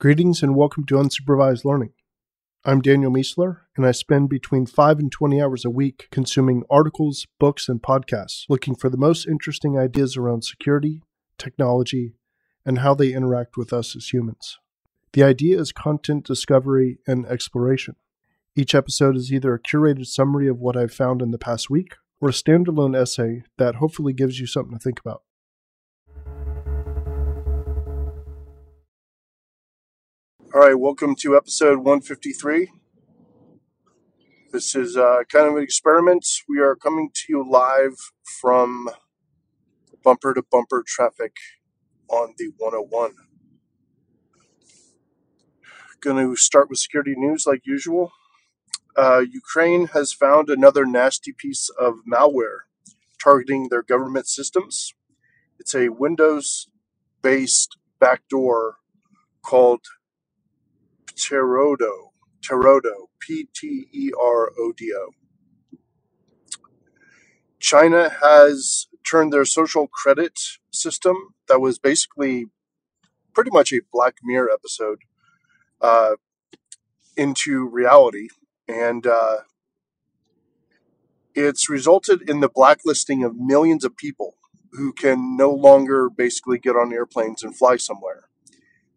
Greetings and welcome to Unsupervised Learning. I'm Daniel Miessler, and I spend between 5 and 20 hours a week consuming articles, books, and podcasts looking for the most interesting ideas around security, technology, and how they interact with us as humans. The idea is content discovery and exploration. Each episode is either a curated summary of what I've found in the past week or a standalone essay that hopefully gives you something to think about. All right, welcome to episode 153. This is uh, kind of an experiment. We are coming to you live from bumper to bumper traffic on the 101. Going to start with security news like usual. Uh, Ukraine has found another nasty piece of malware targeting their government systems. It's a Windows based backdoor called Pterodo, Pterodo, P T E R O D O. China has turned their social credit system, that was basically pretty much a Black Mirror episode, uh, into reality. And uh, it's resulted in the blacklisting of millions of people who can no longer basically get on airplanes and fly somewhere.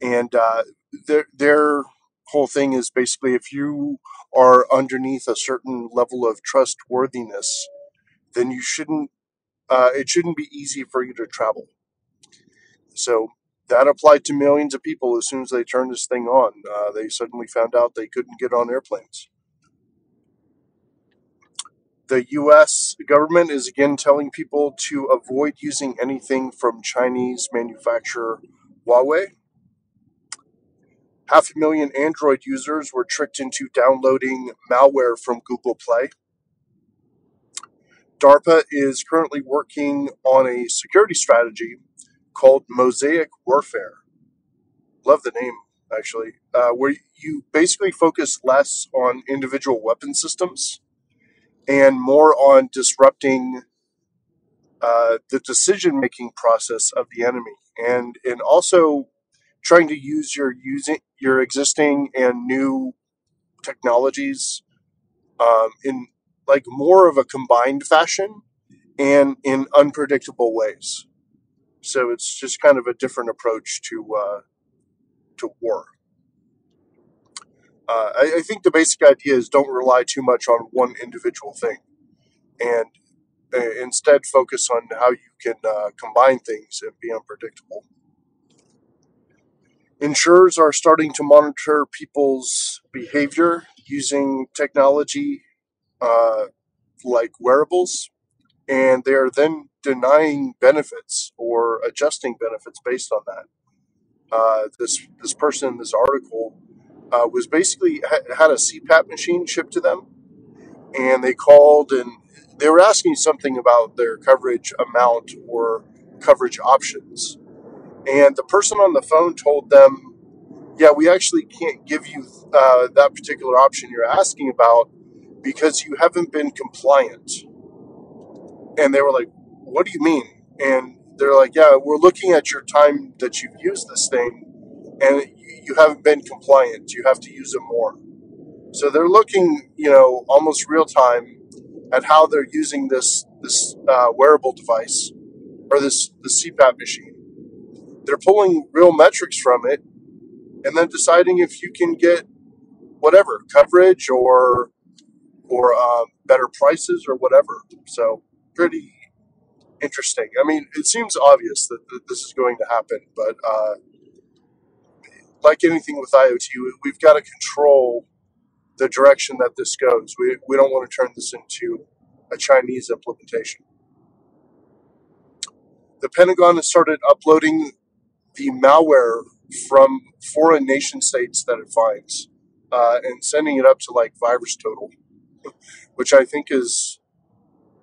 And uh, their, their whole thing is basically if you are underneath a certain level of trustworthiness, then you shouldn't. Uh, it shouldn't be easy for you to travel. So that applied to millions of people as soon as they turned this thing on. Uh, they suddenly found out they couldn't get on airplanes. The US government is again telling people to avoid using anything from Chinese manufacturer Huawei Half a million Android users were tricked into downloading malware from Google Play. DARPA is currently working on a security strategy called Mosaic Warfare. Love the name, actually, uh, where you basically focus less on individual weapon systems and more on disrupting uh, the decision making process of the enemy and and also trying to use your using your existing and new technologies um, in like more of a combined fashion and in unpredictable ways. So it's just kind of a different approach to uh, to war. Uh, I, I, think the basic idea is don't rely too much on one individual thing, and uh, instead focus on how you can uh, combine things and be unpredictable. Insurers are starting to monitor people's behavior using technology uh, like wearables, and they are then denying benefits or adjusting benefits based on that. Uh, this this person in this article uh, was basically had a CPAP machine shipped to them, and they called and they were asking something about their coverage amount or coverage options and the person on the phone told them, yeah, we actually can't give you uh, that particular option you're asking about because you haven't been compliant. And they were like, what do you mean? And they're like, yeah, we're looking at your time that you've used this thing and you haven't been compliant. You have to use it more. So they're looking, you know, almost real time at how they're using this this uh, wearable device or this the CPAP machine they're pulling real metrics from it and then deciding if you can get whatever coverage or or uh, better prices or whatever. So pretty interesting. I mean, it seems obvious that, that this is going to happen, but uh, like anything with IoT, we've got to control the direction that this goes. We, we don't want to turn this into a Chinese implementation. The Pentagon has started uploading the malware from foreign nation states that it finds uh, and sending it up to like VirusTotal, which I think is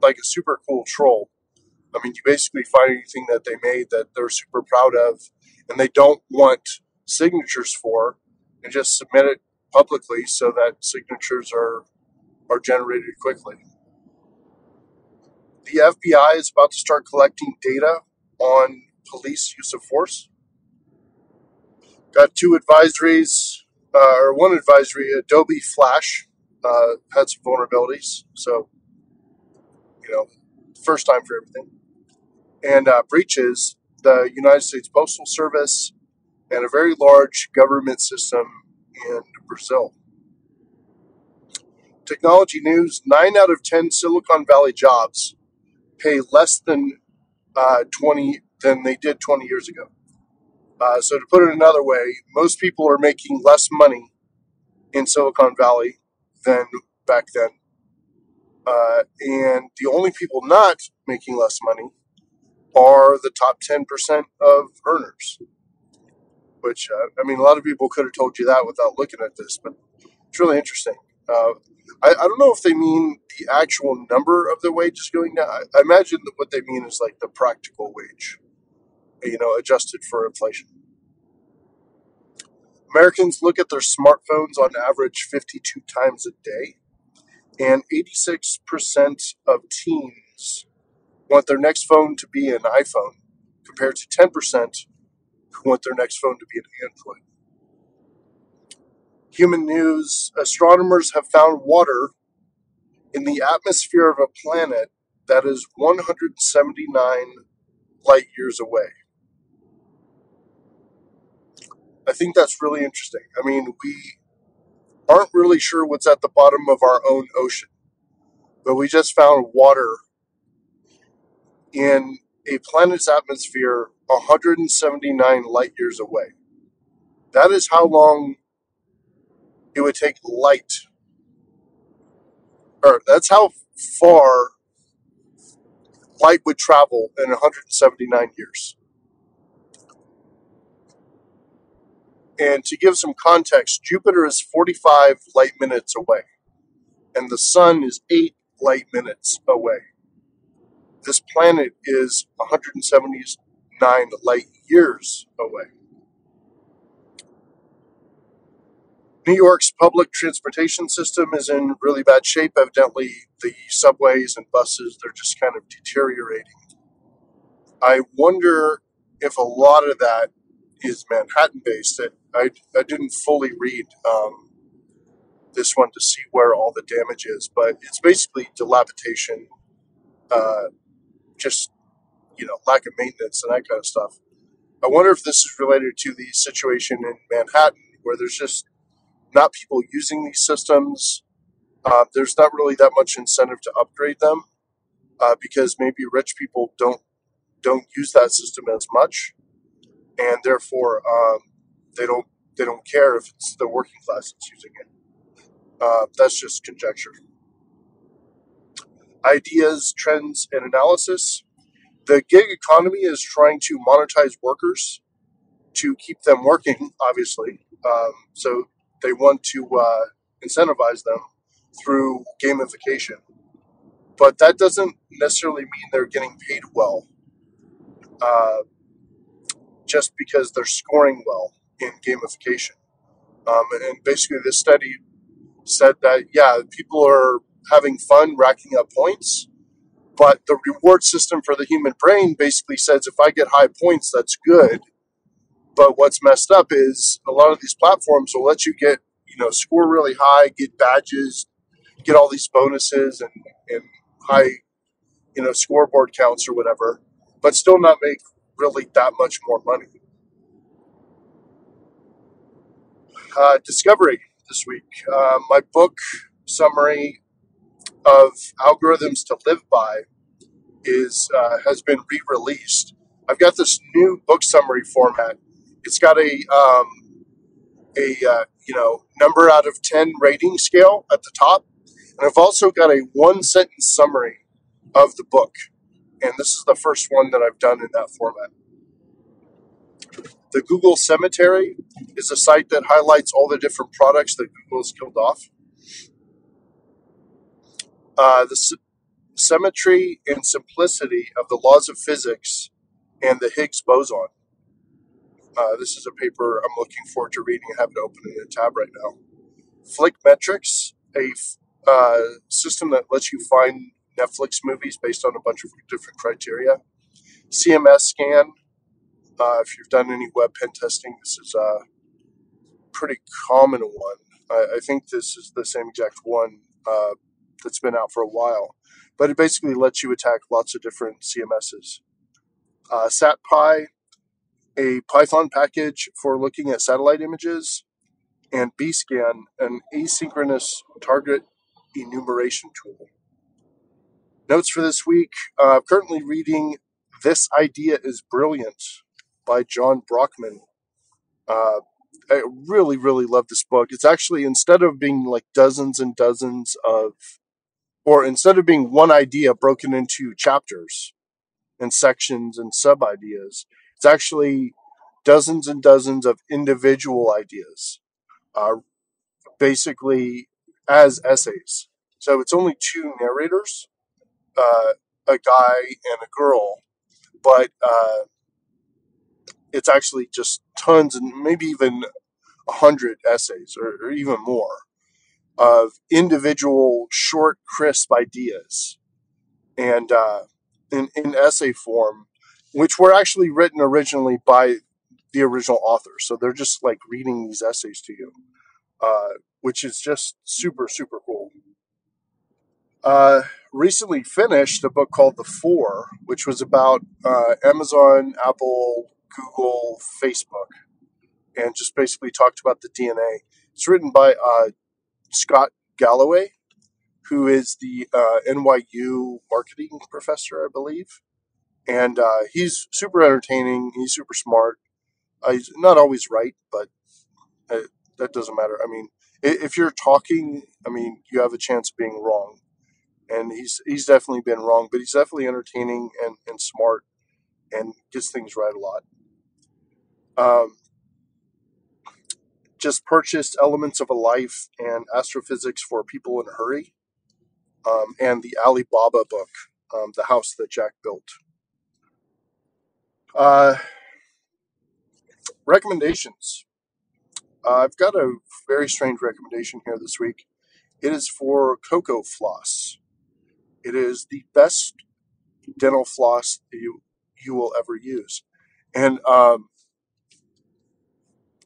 like a super cool troll. I mean, you basically find anything that they made that they're super proud of and they don't want signatures for and just submit it publicly so that signatures are are generated quickly. The FBI is about to start collecting data on police use of force Got two advisories, uh, or one advisory. Adobe Flash uh, had some vulnerabilities, so you know, first time for everything. And uh, breaches the United States Postal Service and a very large government system in Brazil. Technology news: Nine out of ten Silicon Valley jobs pay less than uh, twenty than they did twenty years ago. Uh, so to put it another way, most people are making less money in Silicon Valley than back then. Uh, and the only people not making less money are the top 10% of earners, which, uh, I mean, a lot of people could have told you that without looking at this, but it's really interesting. Uh, I, I don't know if they mean the actual number of the wages going down. I, I imagine that what they mean is like the practical wage, you know, adjusted for inflation. Americans look at their smartphones on average 52 times a day, and 86% of teens want their next phone to be an iPhone, compared to 10% who want their next phone to be an Android. Human news astronomers have found water in the atmosphere of a planet that is 179 light years away. I think that's really interesting. I mean, we aren't really sure what's at the bottom of our own ocean, but we just found water in a planet's atmosphere 179 light years away. That is how long it would take light, or that's how far light would travel in 179 years. And to give some context, Jupiter is 45 light minutes away, and the Sun is 8 light minutes away. This planet is 179 light years away. New York's public transportation system is in really bad shape. Evidently, the subways and buses, they're just kind of deteriorating. I wonder if a lot of that is Manhattan based. I, I didn't fully read um, this one to see where all the damage is, but it's basically dilapidation, uh, just you know lack of maintenance and that kind of stuff. I wonder if this is related to the situation in Manhattan where there's just not people using these systems. Uh, there's not really that much incentive to upgrade them uh, because maybe rich people don't don't use that system as much, and therefore um, they don't they don't care if it's the working class that's using it. Uh, that's just conjecture. Ideas, trends, and analysis. The gig economy is trying to monetize workers to keep them working, obviously. Um, so they want to uh, incentivize them through gamification. But that doesn't necessarily mean they're getting paid well uh, just because they're scoring well in gamification. Um, and basically, this study said that, yeah, people are having fun racking up points, but the reward system for the human brain basically says if I get high points, that's good. But what's messed up is a lot of these platforms will let you get, you know, score really high, get badges, get all these bonuses and, and high, you know, scoreboard counts or whatever, but still not make really that much more money. Uh, discovery this week. Uh, my book summary of algorithms to live by is uh, has been re-released. I've got this new book summary format. It's got a um, a uh, you know number out of ten rating scale at the top, and I've also got a one sentence summary of the book. And this is the first one that I've done in that format. The Google Cemetery is a site that highlights all the different products that Google has killed off. Uh, the sy- symmetry and simplicity of the laws of physics and the Higgs boson. Uh, this is a paper I'm looking forward to reading. I have it open in a tab right now. Flick Metrix, a f- uh, system that lets you find Netflix movies based on a bunch of different criteria. CMS Scan, uh, if you've done any web pen testing, this is a pretty common one. I, I think this is the same exact one uh, that's been out for a while, but it basically lets you attack lots of different CMSs. Uh, SatPy, a Python package for looking at satellite images, and Bscan, an asynchronous target enumeration tool. Notes for this week. Uh, currently reading This Idea is Brilliant by John Brockman. Uh, I really, really love this book. It's actually, instead of being like dozens and dozens of, or instead of being one idea broken into chapters and sections and sub ideas, it's actually dozens and dozens of individual ideas, uh, basically as essays. So it's only two narrators uh, a guy and a girl, but uh, it's actually just tons and maybe even a hundred essays or, or even more of individual short, crisp ideas, and uh, in in essay form, which were actually written originally by the original author. So they're just like reading these essays to you, uh, which is just super super cool. Uh, recently finished a book called The Four, which was about uh, Amazon, Apple, Google, Facebook, and just basically talked about the DNA. It's written by uh, Scott Galloway, who is the uh, NYU marketing professor, I believe. And uh, he's super entertaining. He's super smart. Uh, he's not always right, but that doesn't matter. I mean, if you're talking, I mean, you have a chance of being wrong and he's he's definitely been wrong, but he's definitely entertaining and, and smart and gets things right a lot. Um, just purchased Elements of a Life and Astrophysics for People in a Hurry, um, and the Alibaba book, um, The House That Jack Built. Uh, recommendations. Uh, I've got a very strange recommendation here this week. It is for Cocofloss. It is the best dental floss you you will ever use, and um,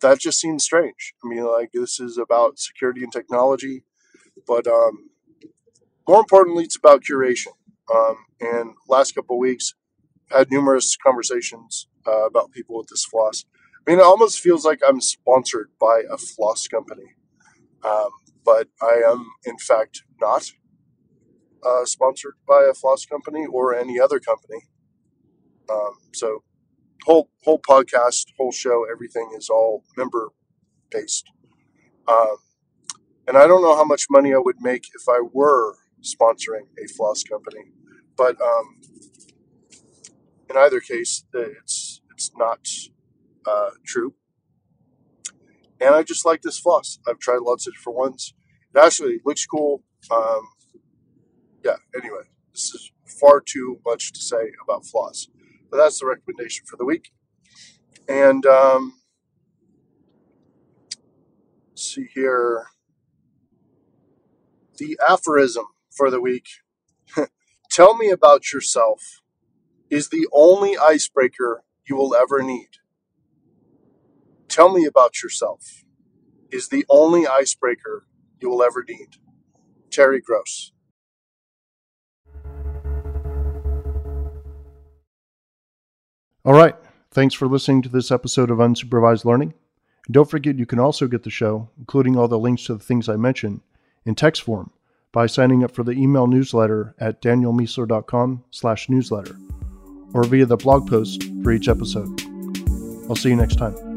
that just seems strange. I mean, like this is about security and technology, but um, more importantly, it's about curation. Um, and last couple of weeks, had numerous conversations uh, about people with this floss. I mean, it almost feels like I'm sponsored by a floss company, um, but I am in fact not uh, sponsored by a floss company or any other company. Um, so whole whole podcast, whole show, everything is all member based. Um, and I don't know how much money I would make if I were sponsoring a floss company, but um, in either case, it's it's not uh, true. And I just like this floss. I've tried lots of different ones. It actually looks cool. Um, yeah, anyway, this is far too much to say about floss. But that's the recommendation for the week. And um, see here. The aphorism for the week Tell me about yourself is the only icebreaker you will ever need. Tell me about yourself is the only icebreaker you will ever need. Terry Gross. All right. Thanks for listening to this episode of Unsupervised Learning. And don't forget you can also get the show, including all the links to the things I mentioned, in text form by signing up for the email newsletter at danielmiessler.com slash newsletter or via the blog post for each episode. I'll see you next time.